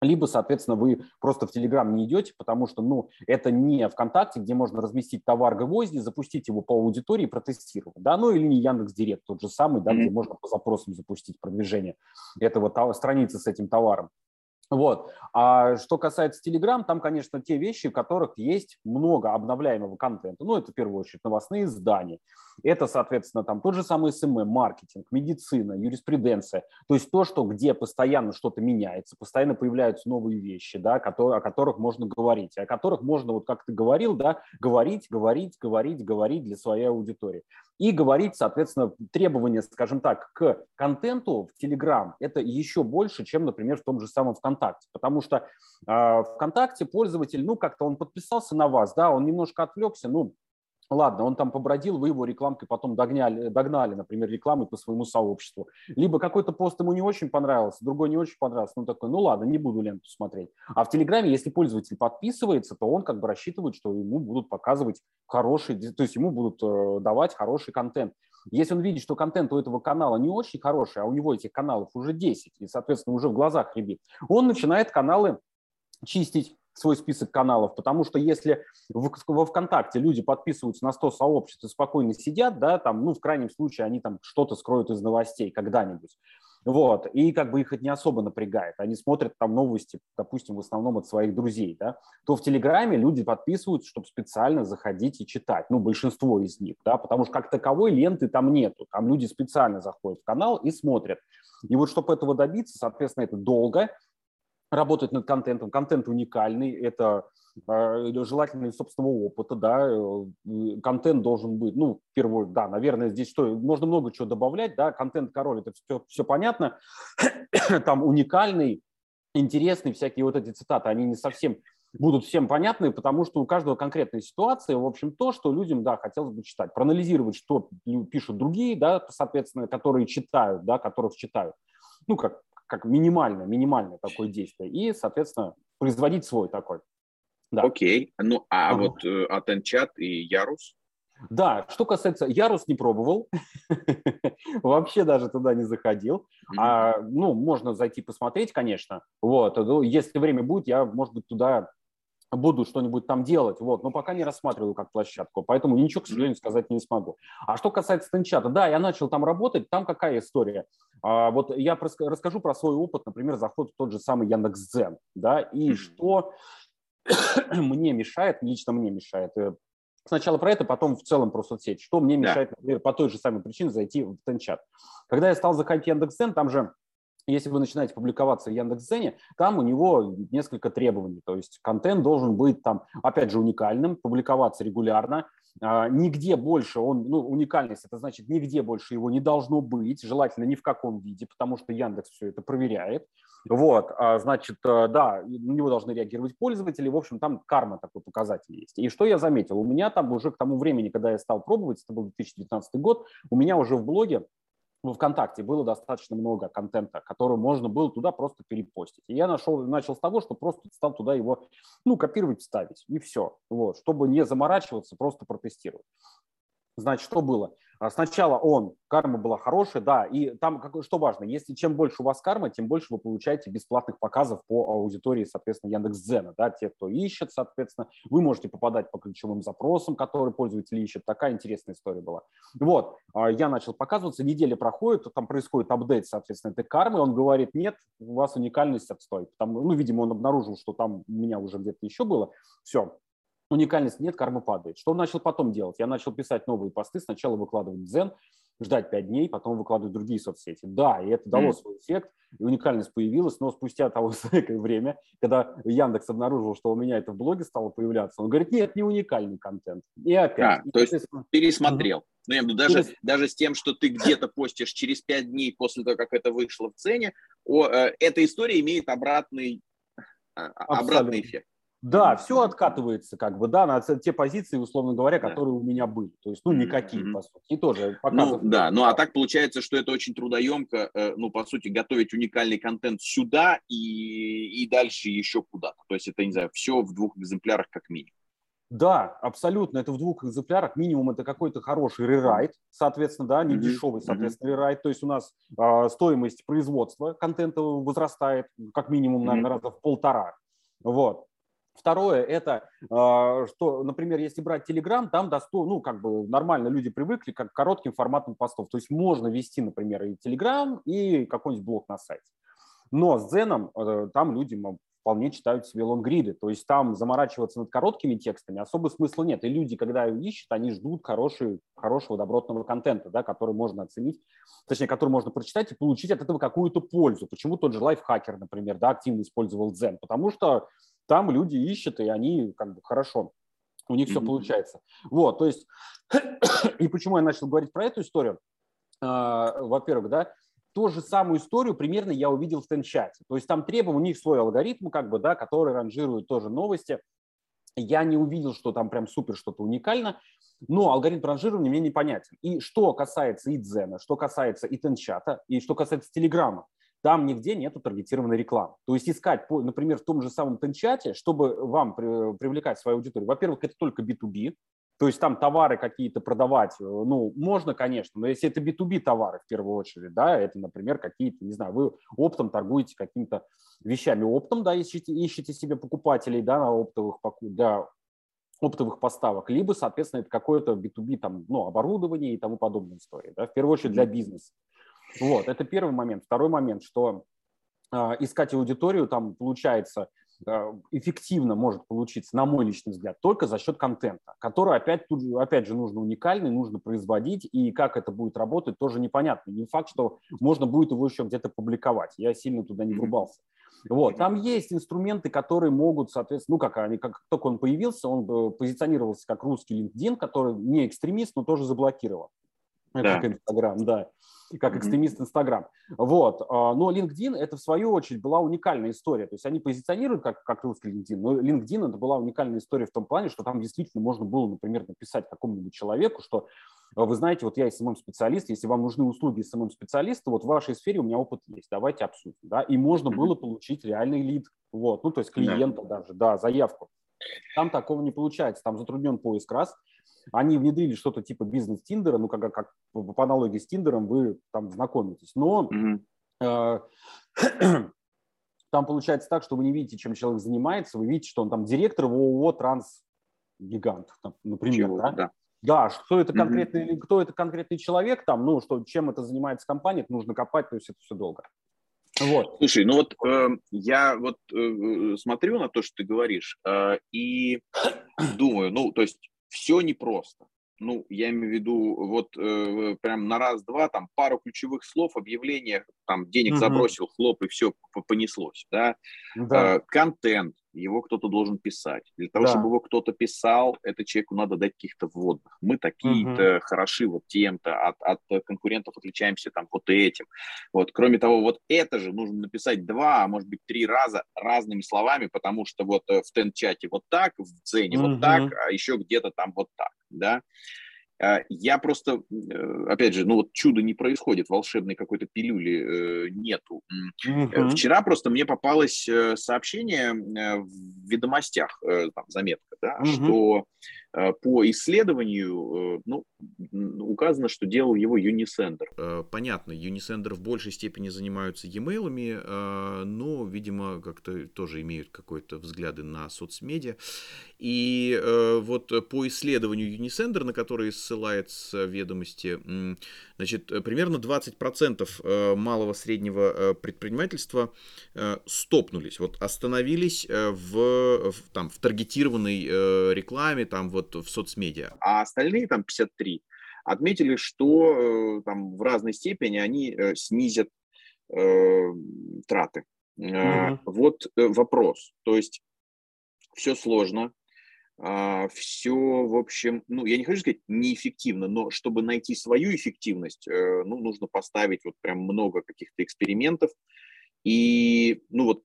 либо, соответственно, вы просто в Телеграм не идете, потому что, ну, это не ВКонтакте, где можно разместить товар гвозди, запустить его по аудитории и протестировать, да, ну, или не Яндекс Директ, тот же самый, да, mm-hmm. где можно по запросам запустить продвижение этого страницы с этим товаром. Вот. А что касается Telegram, там, конечно, те вещи, в которых есть много обновляемого контента. Ну, это в первую очередь новостные издания. Это, соответственно, там тот же самый SMM, маркетинг, медицина, юриспруденция. То есть то, что где постоянно что-то меняется, постоянно появляются новые вещи, да, которые, о которых можно говорить, о которых можно, вот как ты говорил, да, говорить, говорить, говорить, говорить для своей аудитории. И говорить, соответственно, требования, скажем так, к контенту в Telegram это еще больше, чем, например, в том же самом ВКонтакте. Потому что э, ВКонтакте пользователь, ну, как-то он подписался на вас, да, он немножко отвлекся, ну, Ладно, он там побродил, вы его рекламкой потом догнали, догнали, например, рекламой по своему сообществу. Либо какой-то пост ему не очень понравился, другой не очень понравился. Ну такой, ну ладно, не буду ленту смотреть. А в Телеграме, если пользователь подписывается, то он как бы рассчитывает, что ему будут показывать хороший, то есть ему будут э, давать хороший контент. Если он видит, что контент у этого канала не очень хороший, а у него этих каналов уже 10, и, соответственно, уже в глазах рябит, он начинает каналы чистить, свой список каналов, потому что если во ВКонтакте люди подписываются на 100 сообществ и спокойно сидят, да, там, ну, в крайнем случае они там что-то скроют из новостей когда-нибудь, вот, и как бы их это не особо напрягает, они смотрят там новости, допустим, в основном от своих друзей, да, то в Телеграме люди подписываются, чтобы специально заходить и читать, ну, большинство из них, да, потому что как таковой ленты там нету, там люди специально заходят в канал и смотрят. И вот чтобы этого добиться, соответственно, это долго, работать над контентом. Контент уникальный, это э, желательно из собственного опыта, да, э, контент должен быть, ну, первую, да, наверное, здесь что, можно много чего добавлять, да, контент король, это все, все понятно, [coughs] там уникальный, интересный, всякие вот эти цитаты, они не совсем будут всем понятны, потому что у каждого конкретная ситуация, в общем, то, что людям, да, хотелось бы читать, проанализировать, что пишут другие, да, соответственно, которые читают, да, которых читают. Ну, как как минимальное, минимальное такое действие, и, соответственно, производить свой такой. Да. Окей. Ну, а ага. вот э, Атенчат и Ярус? Да, что касается, Ярус не пробовал, [laughs] вообще даже туда не заходил. А, ну, можно зайти посмотреть, конечно. Вот, ну, если время будет, я, может быть, туда буду что-нибудь там делать, вот, но пока не рассматриваю как площадку, поэтому ничего, к сожалению, сказать не смогу. А что касается Тенчата, да, я начал там работать, там какая история? А, вот я расскажу про свой опыт, например, заход в тот же самый Яндекс.Дзен, да, и mm-hmm. что [clears throat] мне мешает, лично мне мешает, э, сначала про это, потом в целом про соцсети, что мне мешает, например, по той же самой причине зайти в Тенчат. Когда я стал заходить в Яндекс.Дзен, там же если вы начинаете публиковаться в Яндекс.Зене, там у него несколько требований. То есть контент должен быть там, опять же, уникальным, публиковаться регулярно, нигде больше он, ну, уникальность, это значит, нигде больше его не должно быть, желательно ни в каком виде, потому что Яндекс все это проверяет. Вот, а, значит, э, да, на него должны реагировать пользователи, в общем, там карма такой показатель есть. И что я заметил, у меня там уже к тому времени, когда я стал пробовать, это был 2019 год, у меня уже в блоге во ВКонтакте было достаточно много контента, который можно было туда просто перепостить. И я нашел, начал с того, что просто стал туда его, ну, копировать, вставить, и все. Вот, чтобы не заморачиваться, просто протестировать. Значит, что было? А сначала он, карма была хорошая, да, и там что важно, если чем больше у вас карма, тем больше вы получаете бесплатных показов по аудитории, соответственно, Яндекс.Дзена, да, те, кто ищет, соответственно, вы можете попадать по ключевым запросам, которые пользователи ищут, такая интересная история была. Вот, а я начал показываться, неделя проходит, там происходит апдейт, соответственно, этой кармы, он говорит, нет, у вас уникальность отстой, там, ну, видимо, он обнаружил, что там у меня уже где-то еще было, все, уникальность нет, карма падает. Что он начал потом делать? Я начал писать новые посты, сначала выкладывать дзен, ждать 5 дней, потом выкладывать другие соцсети. Да, и это дало mm. свой эффект, и уникальность появилась, но спустя того [laughs] время, когда Яндекс обнаружил, что у меня это в блоге стало появляться, он говорит, нет, не уникальный контент. И опять. А, и, то есть пересмотрел. Ну, я даже, Перес... даже с тем, что ты где-то постишь через 5 дней после того, как это вышло в цене, о, э, эта история имеет обратный, а, обратный эффект. Да, все откатывается, как бы, да, на те позиции, условно говоря, которые да. у меня были. То есть, ну, никакие, mm-hmm. по сути. И тоже показывают. Ну, да, ну, а так получается, что это очень трудоемко, э, ну, по сути, готовить уникальный контент сюда и, и дальше еще куда-то. То есть, это, не знаю, все в двух экземплярах как минимум. Да, абсолютно. Это в двух экземплярах. Минимум это какой-то хороший рерайт, соответственно, да, не mm-hmm. дешевый, соответственно, mm-hmm. рерайт. То есть у нас э, стоимость производства контента возрастает как минимум, наверное, mm-hmm. раза в полтора. Вот. Второе – это, а, что, например, если брать Telegram, там доступно, ну, как бы нормально люди привыкли к коротким форматам постов. То есть можно вести, например, и Telegram, и какой-нибудь блог на сайте. Но с Zen э, там люди вполне читают себе лонгриды. То есть там заморачиваться над короткими текстами особо смысла нет. И люди, когда ищут, они ждут хороший, хорошего добротного контента, да, который можно оценить, точнее, который можно прочитать и получить от этого какую-то пользу. Почему тот же лайфхакер, например, да, активно использовал Zen? Потому что там люди ищут, и они как бы хорошо, у них все получается. Вот, то есть, [coughs] и почему я начал говорить про эту историю? А, во-первых, да, ту же самую историю примерно я увидел в Тенчате. То есть там требовал, у них свой алгоритм, как бы, да, который ранжирует тоже новости. Я не увидел, что там прям супер что-то уникально, но алгоритм ранжирования мне непонятен. И что касается и Дзена, что касается и Тенчата, и что касается Телеграма, там нигде нету таргетированной рекламы. То есть искать, например, в том же самом Тенчате, чтобы вам привлекать свою аудиторию, во-первых, это только B2B, то есть там товары какие-то продавать, э, ну, можно, конечно, но если это B2B товары в первую очередь, да, это, например, какие-то, не знаю, вы оптом торгуете какими-то вещами оптом, да, ищете, ищете себе покупателей, да, на оптовых, для оптовых поставок, либо, соответственно, это какое-то B2B там, ну, оборудование и тому подобная история, да, в первую очередь для бизнеса. Вот, это первый момент. Второй момент, что э, искать аудиторию там получается э, эффективно может получиться, на мой личный взгляд, только за счет контента, который опять, тут, опять же нужно уникальный, нужно производить, и как это будет работать, тоже непонятно. Не факт, что можно будет его еще где-то публиковать. Я сильно туда не врубался. Вот. Там есть инструменты, которые могут, соответственно, ну как они, как только он появился, он э, позиционировался как русский LinkedIn, который не экстремист, но тоже заблокировал. Это да. как Инстаграм, да как экстремист Инстаграм. Вот. А, но LinkedIn это в свою очередь была уникальная история. То есть они позиционируют как, как русский LinkedIn, но LinkedIn это была уникальная история в том плане, что там действительно можно было, например, написать какому-нибудь человеку, что а, вы знаете, вот я SMM-специалист, если вам нужны услуги SMM-специалиста, вот в вашей сфере у меня опыт есть, давайте обсудим. Да? И можно было получить реальный лид, вот, ну то есть клиента да. даже, да, заявку. Там такого не получается, там затруднен поиск раз, они внедрили что-то типа бизнес-тиндера, ну, как, как по аналогии с Тиндером вы там знакомитесь. Но mm-hmm. [clears throat] там получается так, что вы не видите, чем человек занимается, вы видите, что он там директор в ООО «Трансгигант», например, Чего, да? да? Да, что это конкретный, mm-hmm. кто это конкретный человек там, ну, что, чем это занимается компания, это нужно копать, то есть это все долго. Вот. Слушай, ну вот э, я вот э, смотрю на то, что ты говоришь, э, и [clears throat] думаю, ну, то есть все непросто. Ну, я имею в виду, вот э, прям на раз-два, там, пару ключевых слов, объявление, там, денег угу. забросил, хлоп, и все понеслось, да. да. Э, контент, его кто-то должен писать. Для того, да. чтобы его кто-то писал, это человеку надо дать каких-то вводных. Мы такие-то угу. хороши вот тем-то, от, от конкурентов отличаемся там вот этим. Вот, кроме того, вот это же нужно написать два, а может быть три раза разными словами, потому что вот э, в тен-чате вот так, в Дзене угу. вот так, а еще где-то там вот так, да. А, я просто, э, опять же, ну вот чудо не происходит, волшебной какой-то пилюли э, нету. Угу. Вчера просто мне попалось сообщение в ведомостях, там, заметка, да, угу. что по исследованию э, ну, указано, что делал его Unisender. Э, понятно, Unisender в большей степени занимаются e-mail, но, видимо, как-то тоже имеют какой-то взгляды на соцмедиа. И вот по исследованию Unisender, на который ссылается ведомости, значит, примерно 20% малого среднего предпринимательства стопнулись, вот остановились в, в, там, в таргетированной рекламе, там, в вот в соцмедиа. А остальные там 53 отметили, что э, там в разной степени они э, снизят э, траты. Mm-hmm. Вот вопрос. То есть все сложно, а, все, в общем, ну, я не хочу сказать неэффективно, но чтобы найти свою эффективность, ну, нужно поставить вот прям много каких-то экспериментов. И, ну, вот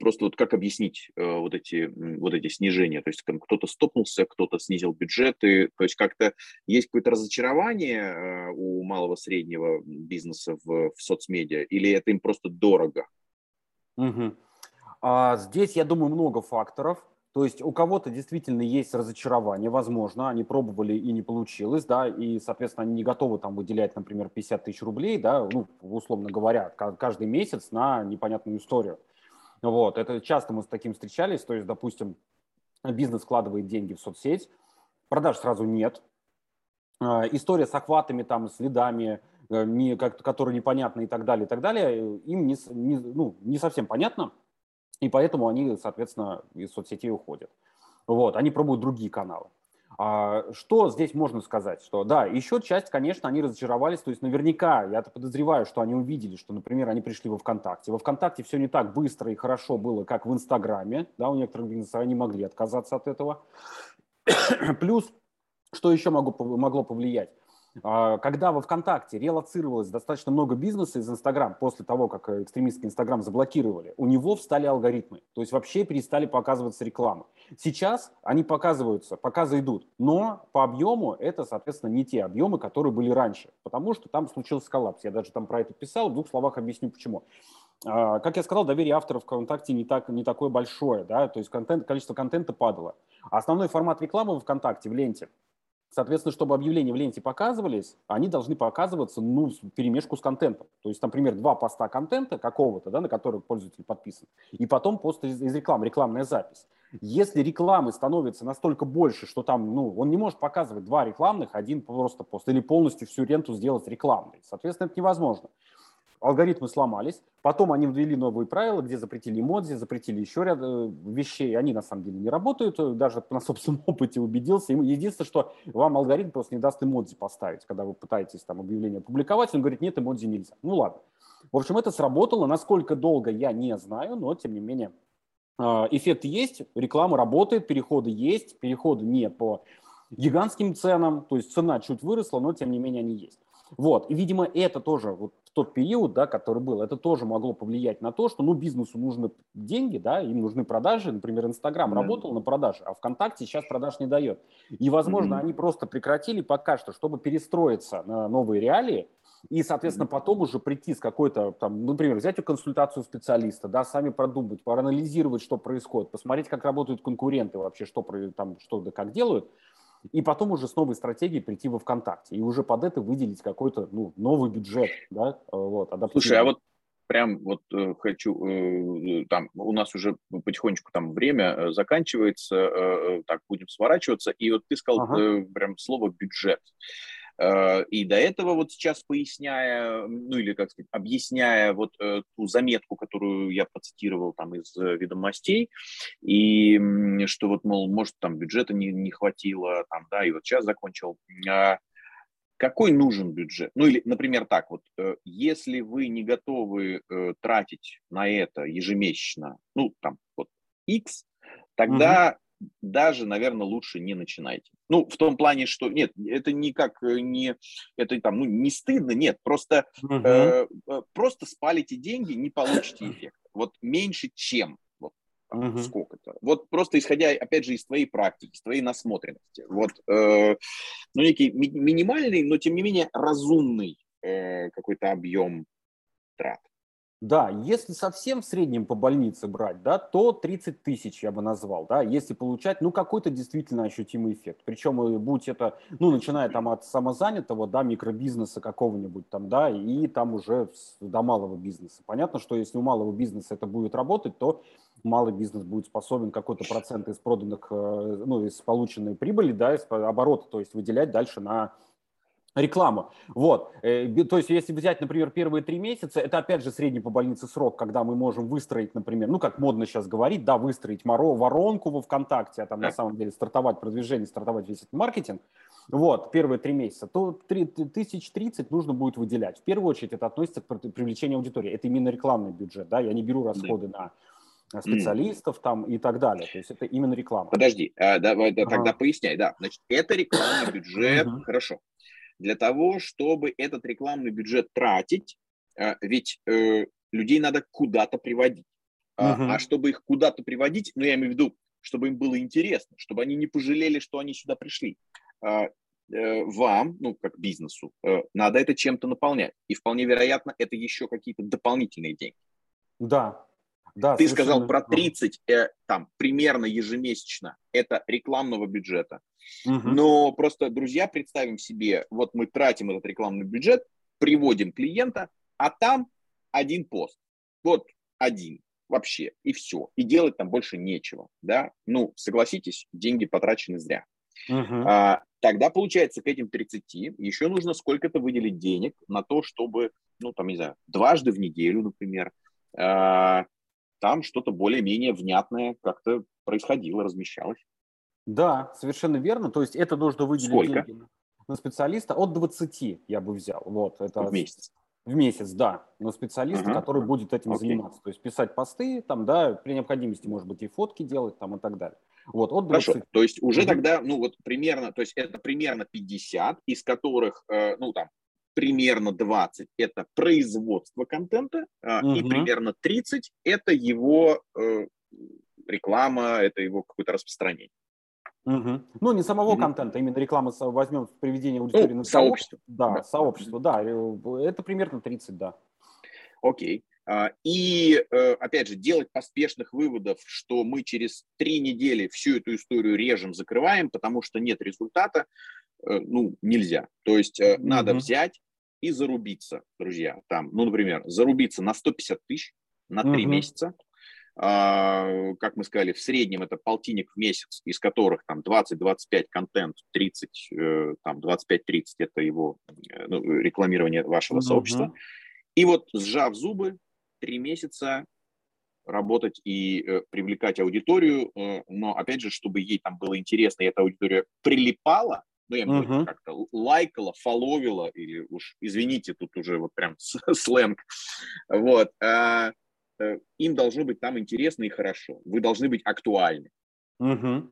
просто вот как объяснить э, вот эти, вот эти снижения? То есть кто-то стопнулся, кто-то снизил бюджеты, то есть как-то есть какое-то разочарование э, у малого среднего бизнеса в, в соцмедиа или это им просто дорого? Угу. А, здесь, я думаю, много факторов. То есть у кого-то действительно есть разочарование, возможно, они пробовали и не получилось, да, и, соответственно, они не готовы там выделять, например, 50 тысяч рублей, да, ну, условно говоря, каждый месяц на непонятную историю. Вот, это часто мы с таким встречались, то есть, допустим, бизнес вкладывает деньги в соцсеть, продаж сразу нет, а, история с охватами, там, следами, э, не, как, которые непонятны и так далее, и так далее, им не, не, ну, не совсем понятно, и поэтому они, соответственно, из соцсетей уходят. Вот, они пробуют другие каналы. А, что здесь можно сказать? Что да, еще часть, конечно, они разочаровались, то есть наверняка, я подозреваю, что они увидели, что, например, они пришли во ВКонтакте. Во ВКонтакте все не так быстро и хорошо было, как в Инстаграме, да, у некоторых бизнесов они могли отказаться от этого. Плюс, что еще могу, могло повлиять? А, когда во ВКонтакте релацировалось достаточно много бизнеса из Инстаграм после того, как э, экстремистский Инстаграм заблокировали, у него встали алгоритмы, то есть вообще перестали показываться рекламы. Сейчас они показываются, показы идут, но по объему это, соответственно, не те объемы, которые были раньше, потому что там случился коллапс. Я даже там про это писал, в двух словах объясню почему. А, как я сказал, доверие авторов ВКонтакте не, так, не такое большое, да, то есть контент, количество контента падало. А основной формат рекламы в ВКонтакте, в ленте, Соответственно, чтобы объявления в ленте показывались, они должны показываться ну, в перемешку с контентом. То есть, например, два поста контента какого-то, да, на который пользователь подписан, и потом пост из, из рекламы, рекламная запись. Если рекламы становится настолько больше, что там, ну, он не может показывать два рекламных, один просто пост, или полностью всю ренту сделать рекламной. Соответственно, это невозможно алгоритмы сломались, потом они ввели новые правила, где запретили эмодзи, запретили еще ряд э, вещей, они на самом деле не работают, э, даже на собственном [laughs] опыте убедился. Единственное, что вам алгоритм просто не даст эмодзи поставить, когда вы пытаетесь там объявление опубликовать, он говорит, нет, эмодзи нельзя. Ну ладно. В общем, это сработало, насколько долго я не знаю, но тем не менее э, эффект есть, реклама работает, переходы есть, переходы не по гигантским ценам, то есть цена чуть выросла, но тем не менее они есть. Вот, и, видимо, это тоже вот тот период, да, который был, это тоже могло повлиять на то, что, ну, бизнесу нужны деньги, да, им нужны продажи. Например, Инстаграм mm-hmm. работал на продажи, а ВКонтакте сейчас продаж не дает. И, возможно, mm-hmm. они просто прекратили пока что, чтобы перестроиться на новые реалии, и, соответственно, потом уже прийти с какой-то, там, например, взять консультацию специалиста, да, сами продумать, проанализировать, что происходит, посмотреть, как работают конкуренты вообще, что, там, что да как делают, и потом уже с новой стратегией прийти во ВКонтакте и уже под это выделить какой-то ну, новый бюджет, да, вот, Слушай, а вот прям вот э, хочу, э, там у нас уже потихонечку там время э, заканчивается, э, э так будем сворачиваться, и вот ты сказал ага. э, прям слово бюджет. Э, и до этого вот сейчас поясняя, ну или, как сказать, объясняя вот э, ту заметку, которую я процитировал там из э, ведомостей, и что вот, мол, может, там бюджета не, не хватило, там, да, и вот сейчас закончил. А какой нужен бюджет? Ну или, например, так вот, если вы не готовы тратить на это ежемесячно, ну, там, вот, X, тогда даже, наверное, лучше не начинайте. Ну, в том плане, что нет, это никак э, не, это там, ну, не стыдно, нет, просто, угу. э, просто спалите деньги, не получите эффект. Вот меньше чем, вот угу. сколько-то. Вот просто исходя, опять же, из твоей практики, из твоей насмотренности. Вот, э, ну, некий ми- минимальный, но тем не менее разумный э, какой-то объем трат. Да, если совсем в среднем по больнице брать, да, то 30 тысяч я бы назвал, да, если получать, ну, какой-то действительно ощутимый эффект. Причем, э, будь это, ну, начиная там от самозанятого, да, микробизнеса какого-нибудь там, да, и там уже до малого бизнеса. Понятно, что если у малого бизнеса это будет работать, то малый бизнес будет способен какой-то процент из проданных, э, ну, из полученной прибыли, да, из оборота, то есть выделять дальше на рекламу. Вот. Э, то есть, если взять, например, первые три месяца, это опять же средний по больнице срок, когда мы можем выстроить, например, ну, как модно сейчас говорить, да, выстроить моро, воронку во ВКонтакте, а там на самом деле стартовать продвижение, стартовать весь этот маркетинг. Вот, первые три месяца, то 1030 нужно будет выделять. В первую очередь это относится к привлечению аудитории. Это именно рекламный бюджет, да, я не беру расходы на специалистов mm. там и так далее. То есть это именно реклама. Подожди, а, давай да, тогда ага. поясняй. Да, значит, это рекламный бюджет, хорошо для того, чтобы этот рекламный бюджет тратить, э, ведь э, людей надо куда-то приводить. Uh-huh. А чтобы их куда-то приводить, ну, я имею в виду, чтобы им было интересно, чтобы они не пожалели, что они сюда пришли. А, э, вам, ну, как бизнесу, надо это чем-то наполнять. И вполне вероятно, это еще какие-то дополнительные деньги. Да, да, Ты сказал про 30, э, там, примерно ежемесячно. Это рекламного бюджета. Угу. Но просто, друзья, представим себе, вот мы тратим этот рекламный бюджет, приводим клиента, а там один пост. Вот один вообще, и все. И делать там больше нечего, да? Ну, согласитесь, деньги потрачены зря. Uh-huh. А, тогда, получается, к этим 30 еще нужно сколько-то выделить денег на то, чтобы, ну, там, не знаю, дважды в неделю, например, а, там что-то более-менее внятное как-то происходило, размещалось. Да, совершенно верно. То есть это нужно выделить Сколько? деньги на специалиста от 20 я бы взял. Вот, это в месяц. В месяц, да, на специалиста, uh-huh. который будет этим okay. заниматься. То есть писать посты, там, да, при необходимости, может быть, и фотки делать, там, и так далее. Вот, от 20. Хорошо, то есть уже тогда, ну, вот примерно, то есть это примерно 50, из которых, э, ну, там, примерно 20 – это производство контента, угу. и примерно 30 – это его э, реклама, это его какое-то распространение. Угу. Ну, не самого угу. контента, именно реклама возьмем в приведение аудитории ну, на сообщество. Да, да, сообщество, да. Это примерно 30, да. Окей. А, и, э, опять же, делать поспешных выводов, что мы через три недели всю эту историю режем, закрываем, потому что нет результата, э, ну, нельзя. То есть mm-hmm. надо взять и зарубиться, друзья. Там, ну, например, зарубиться на 150 тысяч на 3 uh-huh. месяца. А, как мы сказали, в среднем это полтинник в месяц, из которых там 20-25 контент, 30, э, там 25-30 это его э, ну, рекламирование вашего uh-huh. сообщества. И вот сжав зубы, 3 месяца работать и э, привлекать аудиторию, э, но опять же, чтобы ей там было интересно, и эта аудитория прилипала, ну, я uh-huh. как-то лайкала, фоловила, или уж, извините, тут уже вот прям [laughs] сленг, вот, а, э, им должно быть там интересно и хорошо. Вы должны быть актуальны. Угу.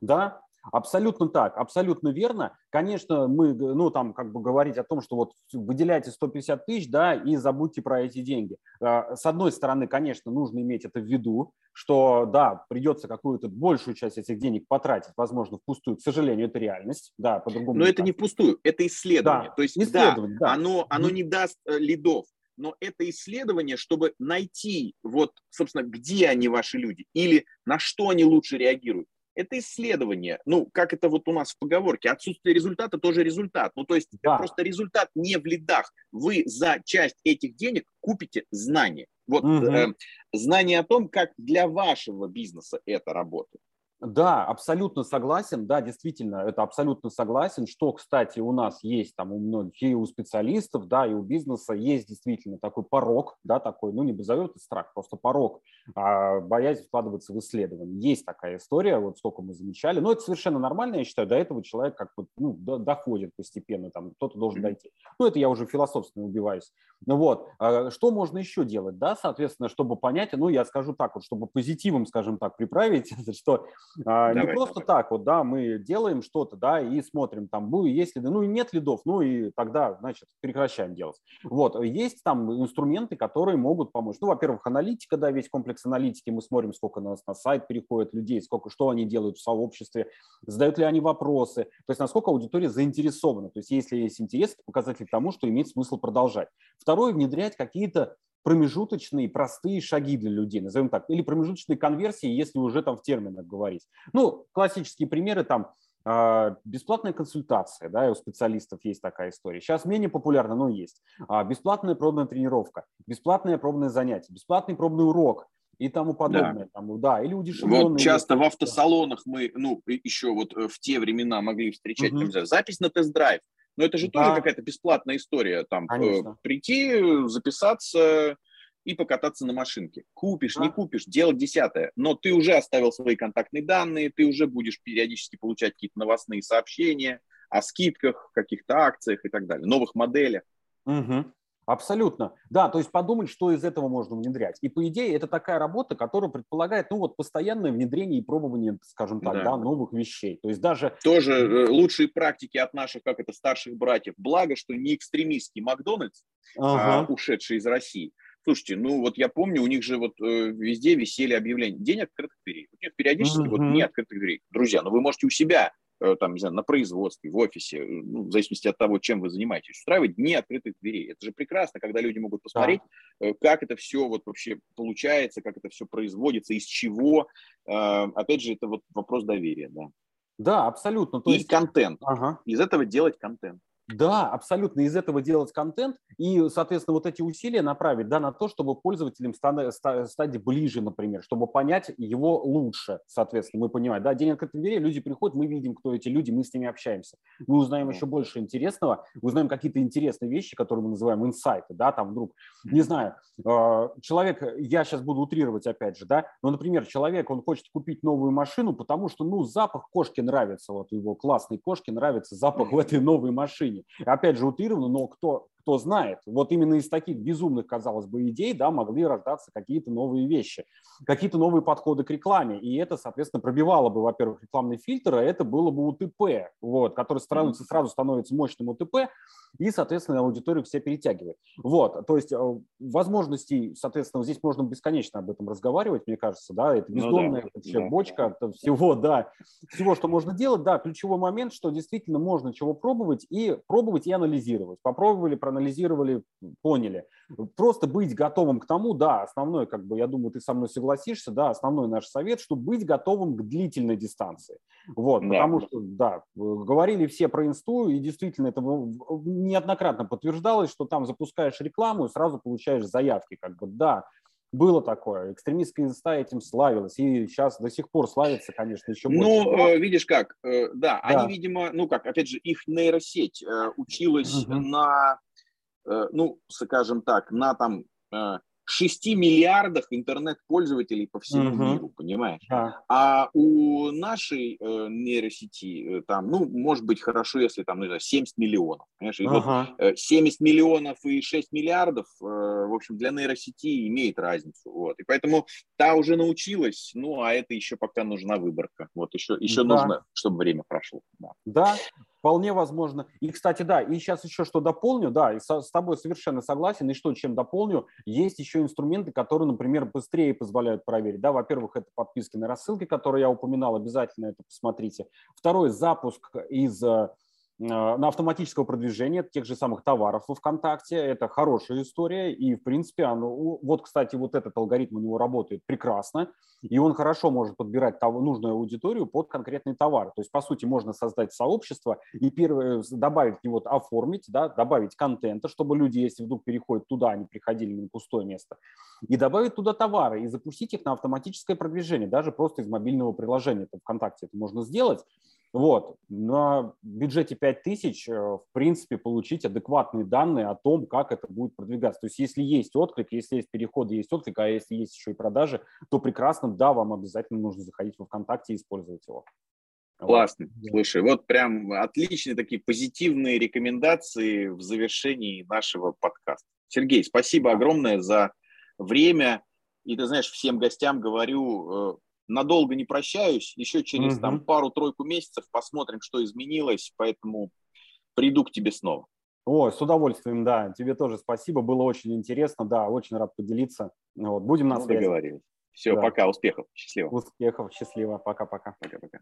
Да, Абсолютно так, абсолютно верно. Конечно, мы, ну, там, как бы говорить о том, что вот выделяйте 150 тысяч, да, и забудьте про эти деньги. А, с одной стороны, конечно, нужно иметь это в виду, что, да, придется какую-то большую часть этих денег потратить, возможно, впустую. К сожалению, это реальность, да, по-другому. Но это не впустую, это исследование. Да, То есть, исследование, да, да, оно, оно не даст э, лидов, но это исследование, чтобы найти, вот, собственно, где они, ваши люди, или на что они лучше реагируют это исследование. Ну, как это вот у нас в поговорке, отсутствие результата тоже результат. Ну, то есть да. просто результат не в лидах. Вы за часть этих денег купите знания. Вот угу. э, знание о том, как для вашего бизнеса это работает. Да, абсолютно согласен. Да, действительно, это абсолютно согласен. Что, кстати, у нас есть там у многих, и у специалистов, да, и у бизнеса есть действительно такой порог, да, такой, ну, не назовем это страх, просто порог, а, боязнь вкладываться в исследование. Есть такая история, вот сколько мы замечали. Но это совершенно нормально, я считаю. До этого человек как бы, ну, доходит постепенно, там, кто-то должен дойти. Ну, это я уже философственно убиваюсь. Ну, вот. А что можно еще делать, да, соответственно, чтобы понять, ну, я скажу так вот, чтобы позитивом, скажем так, приправить, [laughs] что давай, не просто давай. так вот, да, мы делаем что-то, да, и смотрим там, ну, есть ли, ну, и нет лидов, ну, и тогда, значит, прекращаем делать. Вот, есть там инструменты, которые могут помочь. Ну, во-первых, аналитика, да, весь комплекс аналитики, мы смотрим, сколько на, на сайт переходит людей, сколько, что они делают в сообществе, задают ли они вопросы, то есть насколько аудитория заинтересована, то есть если есть интерес, это показатель тому, что имеет смысл продолжать. Второе, внедрять какие-то промежуточные простые шаги для людей, назовем так, или промежуточные конверсии, если уже там в терминах говорить. Ну, классические примеры там а, бесплатная консультация, да, у специалистов есть такая история. Сейчас менее популярна, но есть. А, бесплатная пробная тренировка, бесплатное пробное занятие, бесплатный пробный урок и тому подобное. Да, там, да или удешевленные. Вот часто в автосалонах мы, ну, еще вот э, в те времена могли встречать, угу. там, запись на тест-драйв. Но это же да. тоже какая-то бесплатная история. Там э, прийти, записаться и покататься на машинке. Купишь, да. не купишь, дело десятое. Но ты уже оставил свои контактные данные, ты уже будешь периодически получать какие-то новостные сообщения о скидках, каких-то акциях и так далее, новых моделях. Угу. Абсолютно. Да, то есть подумать, что из этого можно внедрять. И по идее это такая работа, которая предполагает, ну вот, постоянное внедрение и пробование, скажем так, да. Да, новых вещей. То есть даже... Тоже э, лучшие практики от наших, как это, старших братьев. Благо, что не экстремистский Макдональдс, а ага. а ушедший из России. Слушайте, ну вот я помню, у них же вот э, везде висели объявления. День открытых дверей. У них периодически uh вот дни открытых дверей. Друзья, ну вы можете у себя там, не знаю, на производстве, в офисе, э, ну, в зависимости от того, чем вы занимаетесь, устраивать дни открытых дверей. Это же прекрасно, когда люди могут посмотреть, да. Э, как это все вот вообще получается, как это все производится, из чего. Опять же, это вот вопрос доверия, да. Да, абсолютно. То И есть... контент. Ага. Из этого делать контент. Да, абсолютно. Из этого делать контент и, соответственно, вот эти усилия направить да, на то, чтобы пользователям стать ближе, например, чтобы понять его лучше, соответственно, мы понимаем. Да, день открытых дверей, люди приходят, мы видим, кто эти люди, мы с ними общаемся. Мы узнаем еще больше интересного, узнаем какие-то интересные вещи, которые мы называем инсайты, да, там вдруг, не знаю, а, человек, я сейчас буду утрировать опять же, да, но, например, человек, он хочет купить новую машину, потому что, ну, запах кошки нравится, вот его классной кошке нравится запах в этой новой машине. Опять же, утрированно, но кто, кто знает, вот именно из таких безумных, казалось бы, идей да, могли рождаться какие-то новые вещи, какие-то новые подходы к рекламе. И это, соответственно, пробивало бы, во-первых, рекламный фильтр, а это было бы УТП, вот, который становится, сразу становится мощным УТП, и, соответственно, аудиторию все перетягивает. Вот, то есть э, возможностей, соответственно, здесь можно бесконечно об этом разговаривать, мне кажется, да, это бездомная ну, да, вообще да. бочка это всего, да, всего, что можно делать, да, ключевой момент, что действительно можно чего пробовать и пробовать и анализировать. Попробовали, проанализировали, поняли. Просто быть готовым к тому, да, основной, как бы, я думаю, ты со мной согласишься, да, основной наш совет, что быть готовым к длительной дистанции. Вот, да. потому что, да, говорили все про инсту, и действительно это неоднократно подтверждалось, что там запускаешь рекламу и сразу получаешь заявки, как бы, да, было такое. Экстремистская инста этим славилась. И сейчас до сих пор славится, конечно, еще больше. Ну, э, видишь как, э, да, да, они, видимо, ну как, опять же, их нейросеть э, училась угу. на, э, ну, скажем так, на там э, 6 миллиардах интернет-пользователей по всему угу. миру, понимаешь? Да. А у нашей э, нейросети э, там, ну, может быть хорошо, если там, ну, 70 миллионов, понимаешь? И ага. вот, э, 70 миллионов и 6 миллиардов, э, в общем, для нейросети имеет разницу, вот. И поэтому та уже научилась, ну, а это еще пока нужна выборка, вот, еще, еще да. нужно, чтобы время прошло. Да. да, Вполне возможно. И, кстати, да, и сейчас еще что дополню, да, и со, с тобой совершенно согласен, и что, чем дополню, есть еще инструменты, которые, например, быстрее позволяют проверить, да, во-первых, это подписки на рассылки, которые я упоминал, обязательно это посмотрите. Второй, запуск из на автоматического продвижения тех же самых товаров во ВКонтакте. Это хорошая история. И, в принципе, оно, вот, кстати, вот этот алгоритм у него работает прекрасно. И он хорошо может подбирать того, нужную аудиторию под конкретный товар. То есть, по сути, можно создать сообщество и первое, добавить в него, оформить, да, добавить контента, чтобы люди, если вдруг переходят туда, они приходили на пустое место, и добавить туда товары и запустить их на автоматическое продвижение, даже просто из мобильного приложения. Это ВКонтакте это можно сделать. Вот. На бюджете 5000, э, в принципе, получить адекватные данные о том, как это будет продвигаться. То есть если есть отклик, если есть переходы, есть отклик, а если есть еще и продажи, то прекрасно, да, вам обязательно нужно заходить во ВКонтакте и использовать его. Классно. Вот. Слушай, вот прям отличные такие позитивные рекомендации в завершении нашего подкаста. Сергей, спасибо огромное за время. И ты знаешь, всем гостям говорю, э, надолго не прощаюсь, еще через угу. там пару-тройку месяцев посмотрим, что изменилось, поэтому приду к тебе снова. О, с удовольствием, да. Тебе тоже спасибо, было очень интересно, да, очень рад поделиться. Вот, будем на ну, связи. Договорились. Все, да. пока, успехов, счастливо. Успехов, счастливо, пока-пока. Пока-пока.